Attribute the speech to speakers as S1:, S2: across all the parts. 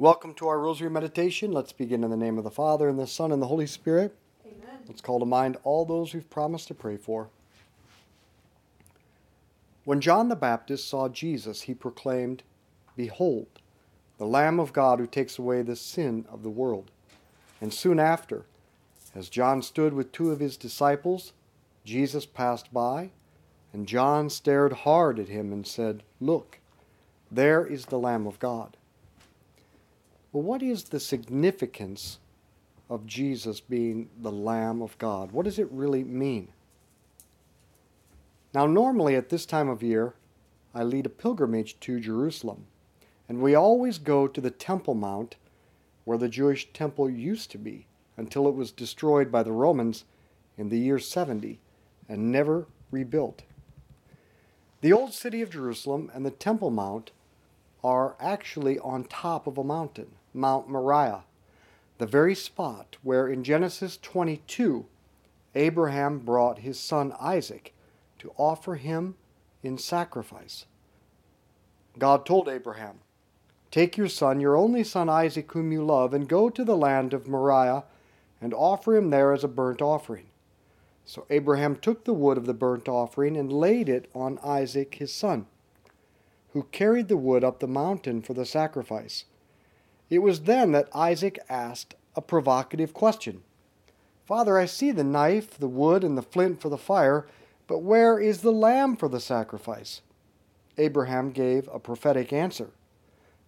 S1: Welcome to our Rosary Meditation. Let's begin in the name of the Father, and the Son, and the Holy Spirit.
S2: Amen.
S1: Let's call to mind all those we've promised to pray for. When John the Baptist saw Jesus, he proclaimed, Behold, the Lamb of God who takes away the sin of the world. And soon after, as John stood with two of his disciples, Jesus passed by, and John stared hard at him and said, Look, there is the Lamb of God. Well, what is the significance of Jesus being the Lamb of God? What does it really mean? Now, normally at this time of year, I lead a pilgrimage to Jerusalem, and we always go to the Temple Mount where the Jewish temple used to be until it was destroyed by the Romans in the year 70 and never rebuilt. The old city of Jerusalem and the Temple Mount are actually on top of a mountain, Mount Moriah, the very spot where in Genesis 22 Abraham brought his son Isaac to offer him in sacrifice. God told Abraham, Take your son, your only son Isaac, whom you love, and go to the land of Moriah and offer him there as a burnt offering. So Abraham took the wood of the burnt offering and laid it on Isaac his son, who carried the wood up the mountain for the sacrifice. It was then that Isaac asked a provocative question Father, I see the knife, the wood, and the flint for the fire, but where is the lamb for the sacrifice? Abraham gave a prophetic answer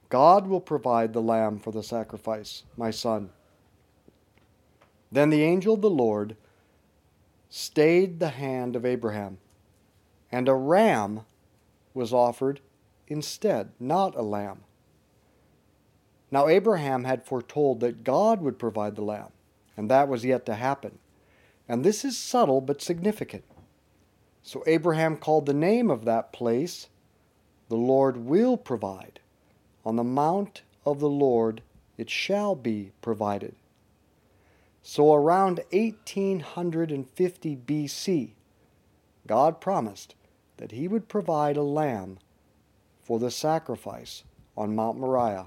S1: God will provide the lamb for the sacrifice, my son. Then the angel of the Lord stayed the hand of Abraham, and a ram was offered instead, not a lamb. Now Abraham had foretold that God would provide the lamb, and that was yet to happen. And this is subtle but significant. So Abraham called the name of that place, The Lord will provide. On the mount of the Lord it shall be provided. So around 1850 BC, God promised that he would provide a lamb for the sacrifice on Mount Moriah.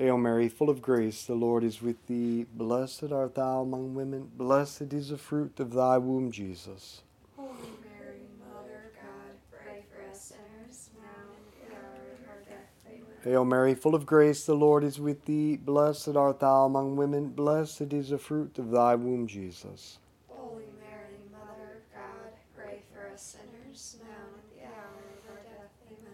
S1: Hail Mary, full of grace, the Lord is with thee. Blessed art thou among women. Blessed is the fruit of thy womb, Jesus.
S2: Holy Mary, Mother of God, pray for us sinners, now and at the hour of our death. Amen.
S1: Hail Mary, full of grace, the Lord is with thee. Blessed art thou among women. Blessed is the fruit of thy womb, Jesus.
S2: Holy Mary, Mother of God, pray for us sinners, now and at the hour of our death. Amen.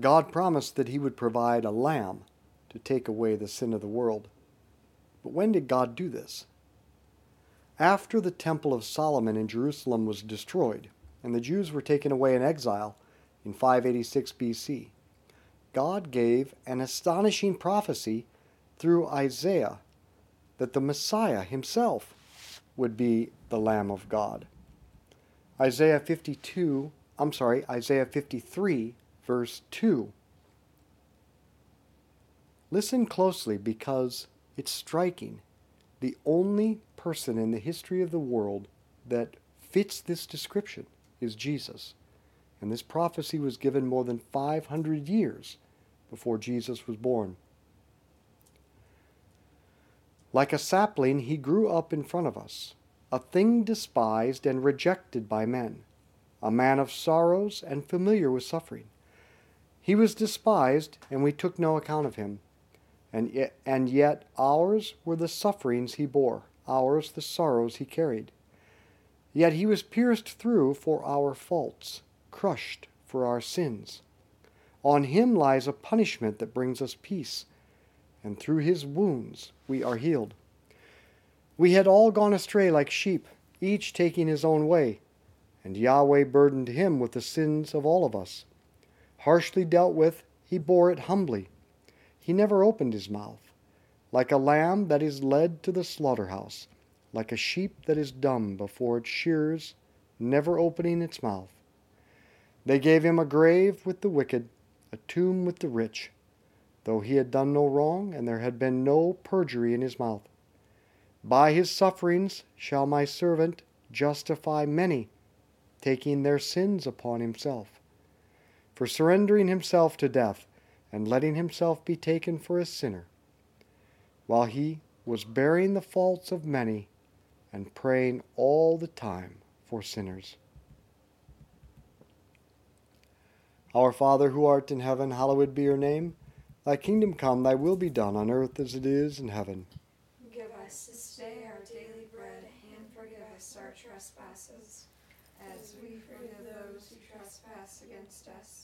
S1: God promised that He would provide a lamb to take away the sin of the world. But when did God do this? After the Temple of Solomon in Jerusalem was destroyed, and the Jews were taken away in exile in 586 BC, God gave an astonishing prophecy through Isaiah that the Messiah himself would be the Lamb of God. Isaiah 52, I'm sorry, Isaiah 53, verse 2. Listen closely because it's striking. The only person in the history of the world that fits this description is Jesus. And this prophecy was given more than 500 years before Jesus was born. Like a sapling, he grew up in front of us, a thing despised and rejected by men, a man of sorrows and familiar with suffering. He was despised, and we took no account of him. And yet, and yet ours were the sufferings he bore, ours the sorrows he carried. Yet he was pierced through for our faults, crushed for our sins. On him lies a punishment that brings us peace, and through his wounds we are healed. We had all gone astray like sheep, each taking his own way, and Yahweh burdened him with the sins of all of us. Harshly dealt with, he bore it humbly. He never opened his mouth. Like a lamb that is led to the slaughterhouse, like a sheep that is dumb before its shearers, never opening its mouth. They gave him a grave with the wicked, a tomb with the rich, though he had done no wrong, and there had been no perjury in his mouth. By his sufferings shall my servant justify many, taking their sins upon himself. For surrendering himself to death, and letting himself be taken for a sinner, while he was bearing the faults of many and praying all the time for sinners. Our Father who art in heaven, hallowed be your name. Thy kingdom come, thy will be done on earth as it is in heaven.
S2: Give us this day our daily bread, and forgive us our trespasses, as we forgive those who trespass against us.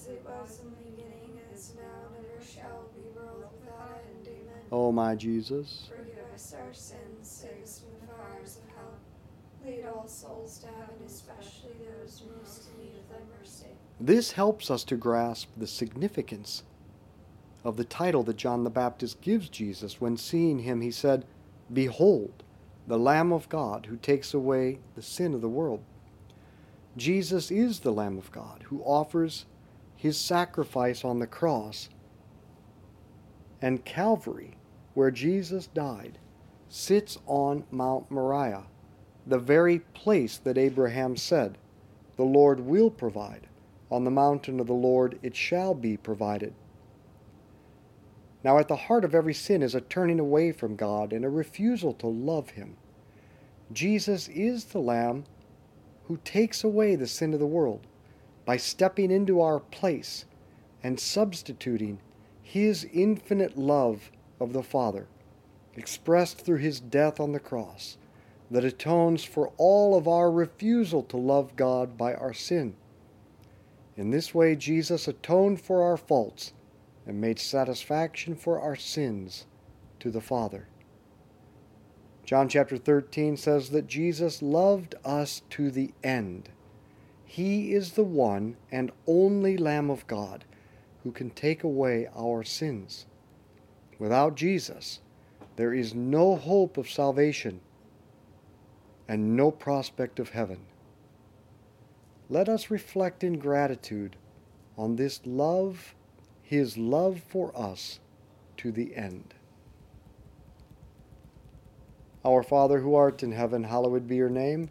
S2: As it was in the beginning, is now, and ever shall be, world without end. Amen.
S1: O my Jesus,
S2: Forgive us our sins, save us from the fires of hell. Lead all souls to heaven, especially those most in need of thy mercy.
S1: this helps us to grasp the significance of the title that John the Baptist gives Jesus. When seeing him, he said, Behold, the Lamb of God who takes away the sin of the world. Jesus is the Lamb of God who offers his sacrifice on the cross. And Calvary, where Jesus died, sits on Mount Moriah, the very place that Abraham said, The Lord will provide. On the mountain of the Lord it shall be provided. Now, at the heart of every sin is a turning away from God and a refusal to love Him. Jesus is the Lamb who takes away the sin of the world by stepping into our place and substituting His infinite love of the Father, expressed through His death on the cross, that atones for all of our refusal to love God by our sin. In this way, Jesus atoned for our faults and made satisfaction for our sins to the Father. John chapter 13 says that Jesus loved us to the end. He is the one and only Lamb of God who can take away our sins. Without Jesus, there is no hope of salvation and no prospect of heaven. Let us reflect in gratitude on this love, His love for us to the end. Our Father who art in heaven, hallowed be your name.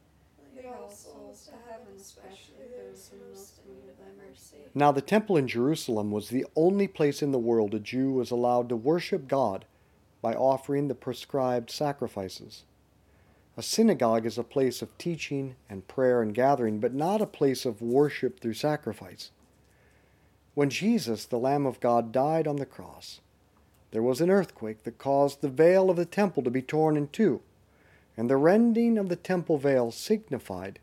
S2: To heaven, especially those who most mercy.
S1: Now, the temple in Jerusalem was the only place in the world a Jew was allowed to worship God by offering the prescribed sacrifices. A synagogue is a place of teaching and prayer and gathering, but not a place of worship through sacrifice. When Jesus, the Lamb of God, died on the cross, there was an earthquake that caused the veil of the temple to be torn in two, and the rending of the temple veil signified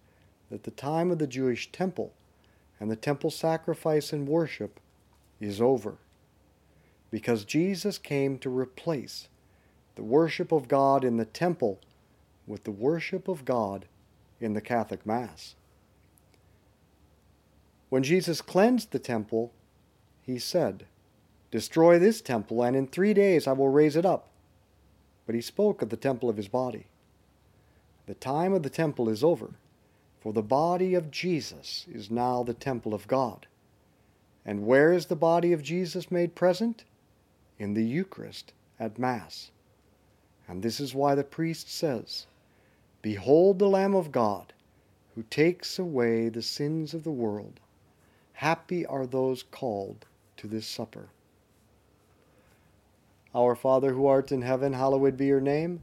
S1: that the time of the Jewish temple and the temple sacrifice and worship is over. Because Jesus came to replace the worship of God in the temple with the worship of God in the Catholic Mass. When Jesus cleansed the temple, he said, Destroy this temple, and in three days I will raise it up. But he spoke of the temple of his body. The time of the temple is over, for the body of Jesus is now the temple of God. And where is the body of Jesus made present? In the Eucharist at Mass. And this is why the priest says, Behold the Lamb of God, who takes away the sins of the world. Happy are those called to this supper. Our Father who art in heaven, hallowed be your name.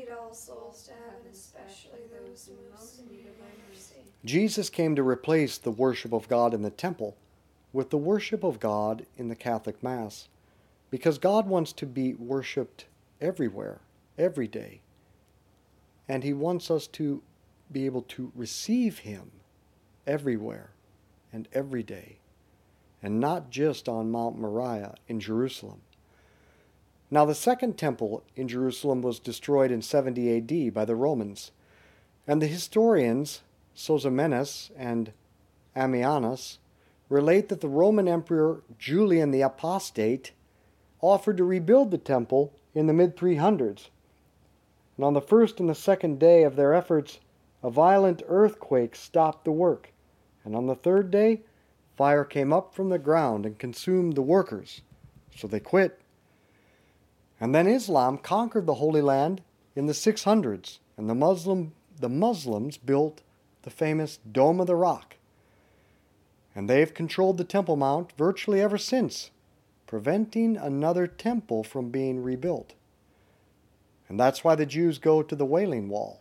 S2: Lead all souls to heaven, especially those who most need of thy mercy.
S1: Jesus came to replace the worship of God in the temple with the worship of God in the Catholic Mass because God wants to be worshiped everywhere, every day. And He wants us to be able to receive Him everywhere and every day, and not just on Mount Moriah in Jerusalem. Now, the second temple in Jerusalem was destroyed in 70 AD by the Romans, and the historians Sozomenes and Ammianus relate that the Roman Emperor Julian the Apostate offered to rebuild the temple in the mid 300s. And on the first and the second day of their efforts, a violent earthquake stopped the work. And on the third day, fire came up from the ground and consumed the workers. So they quit. And then Islam conquered the Holy Land in the 600s, and the Muslim the Muslims built the famous Dome of the Rock. And they've controlled the Temple Mount virtually ever since, preventing another temple from being rebuilt. And that's why the Jews go to the Wailing Wall,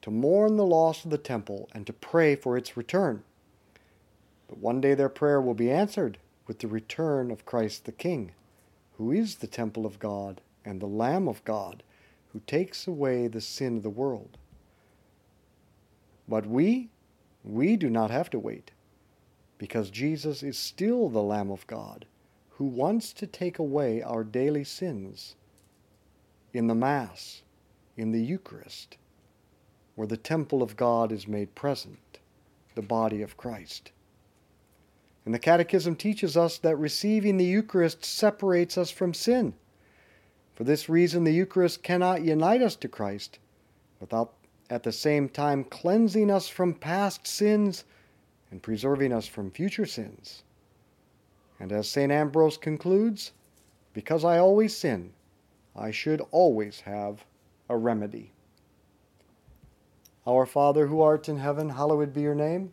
S1: to mourn the loss of the temple and to pray for its return. But one day their prayer will be answered with the return of Christ the King, who is the temple of God and the Lamb of God, who takes away the sin of the world. But we, we do not have to wait, because Jesus is still the Lamb of God, who wants to take away our daily sins in the Mass, in the Eucharist, where the temple of God is made present, the body of Christ. And the Catechism teaches us that receiving the Eucharist separates us from sin. For this reason, the Eucharist cannot unite us to Christ without at the same time cleansing us from past sins and preserving us from future sins. And as St. Ambrose concludes, because I always sin, I should always have a remedy. Our Father who art in heaven, hallowed be your name.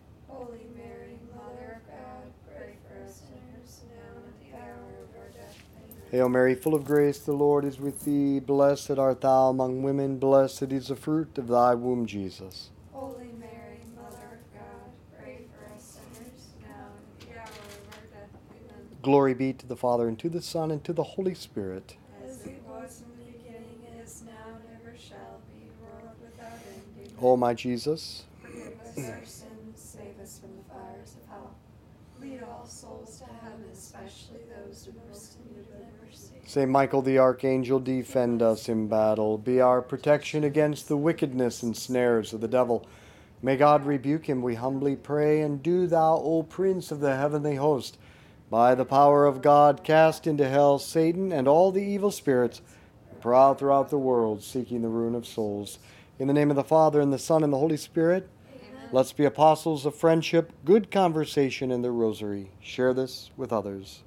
S1: Hail Mary, full of grace, the Lord is with thee. Blessed art thou among women, blessed is the fruit of thy womb, Jesus.
S2: Holy Mary, Mother of God, pray for us sinners, now and at the hour of our death. Amen.
S1: Glory be to the Father, and to the Son, and to the Holy Spirit.
S2: As it was in the beginning, is now, and ever shall be, world without end. Amen.
S1: O my Jesus,
S2: Forgive us our sins, save us from the fires of hell. Lead all souls to heaven, especially those who most need thy
S1: Saint Michael the Archangel, defend us in battle. Be our protection against the wickedness and snares of the devil. May God rebuke him, we humbly pray. And do thou, O Prince of the heavenly host, by the power of God, cast into hell Satan and all the evil spirits who prowl throughout the world, seeking the ruin of souls. In the name of the Father, and the Son, and the Holy Spirit,
S2: Amen.
S1: let's be apostles of friendship, good conversation, and the rosary. Share this with others.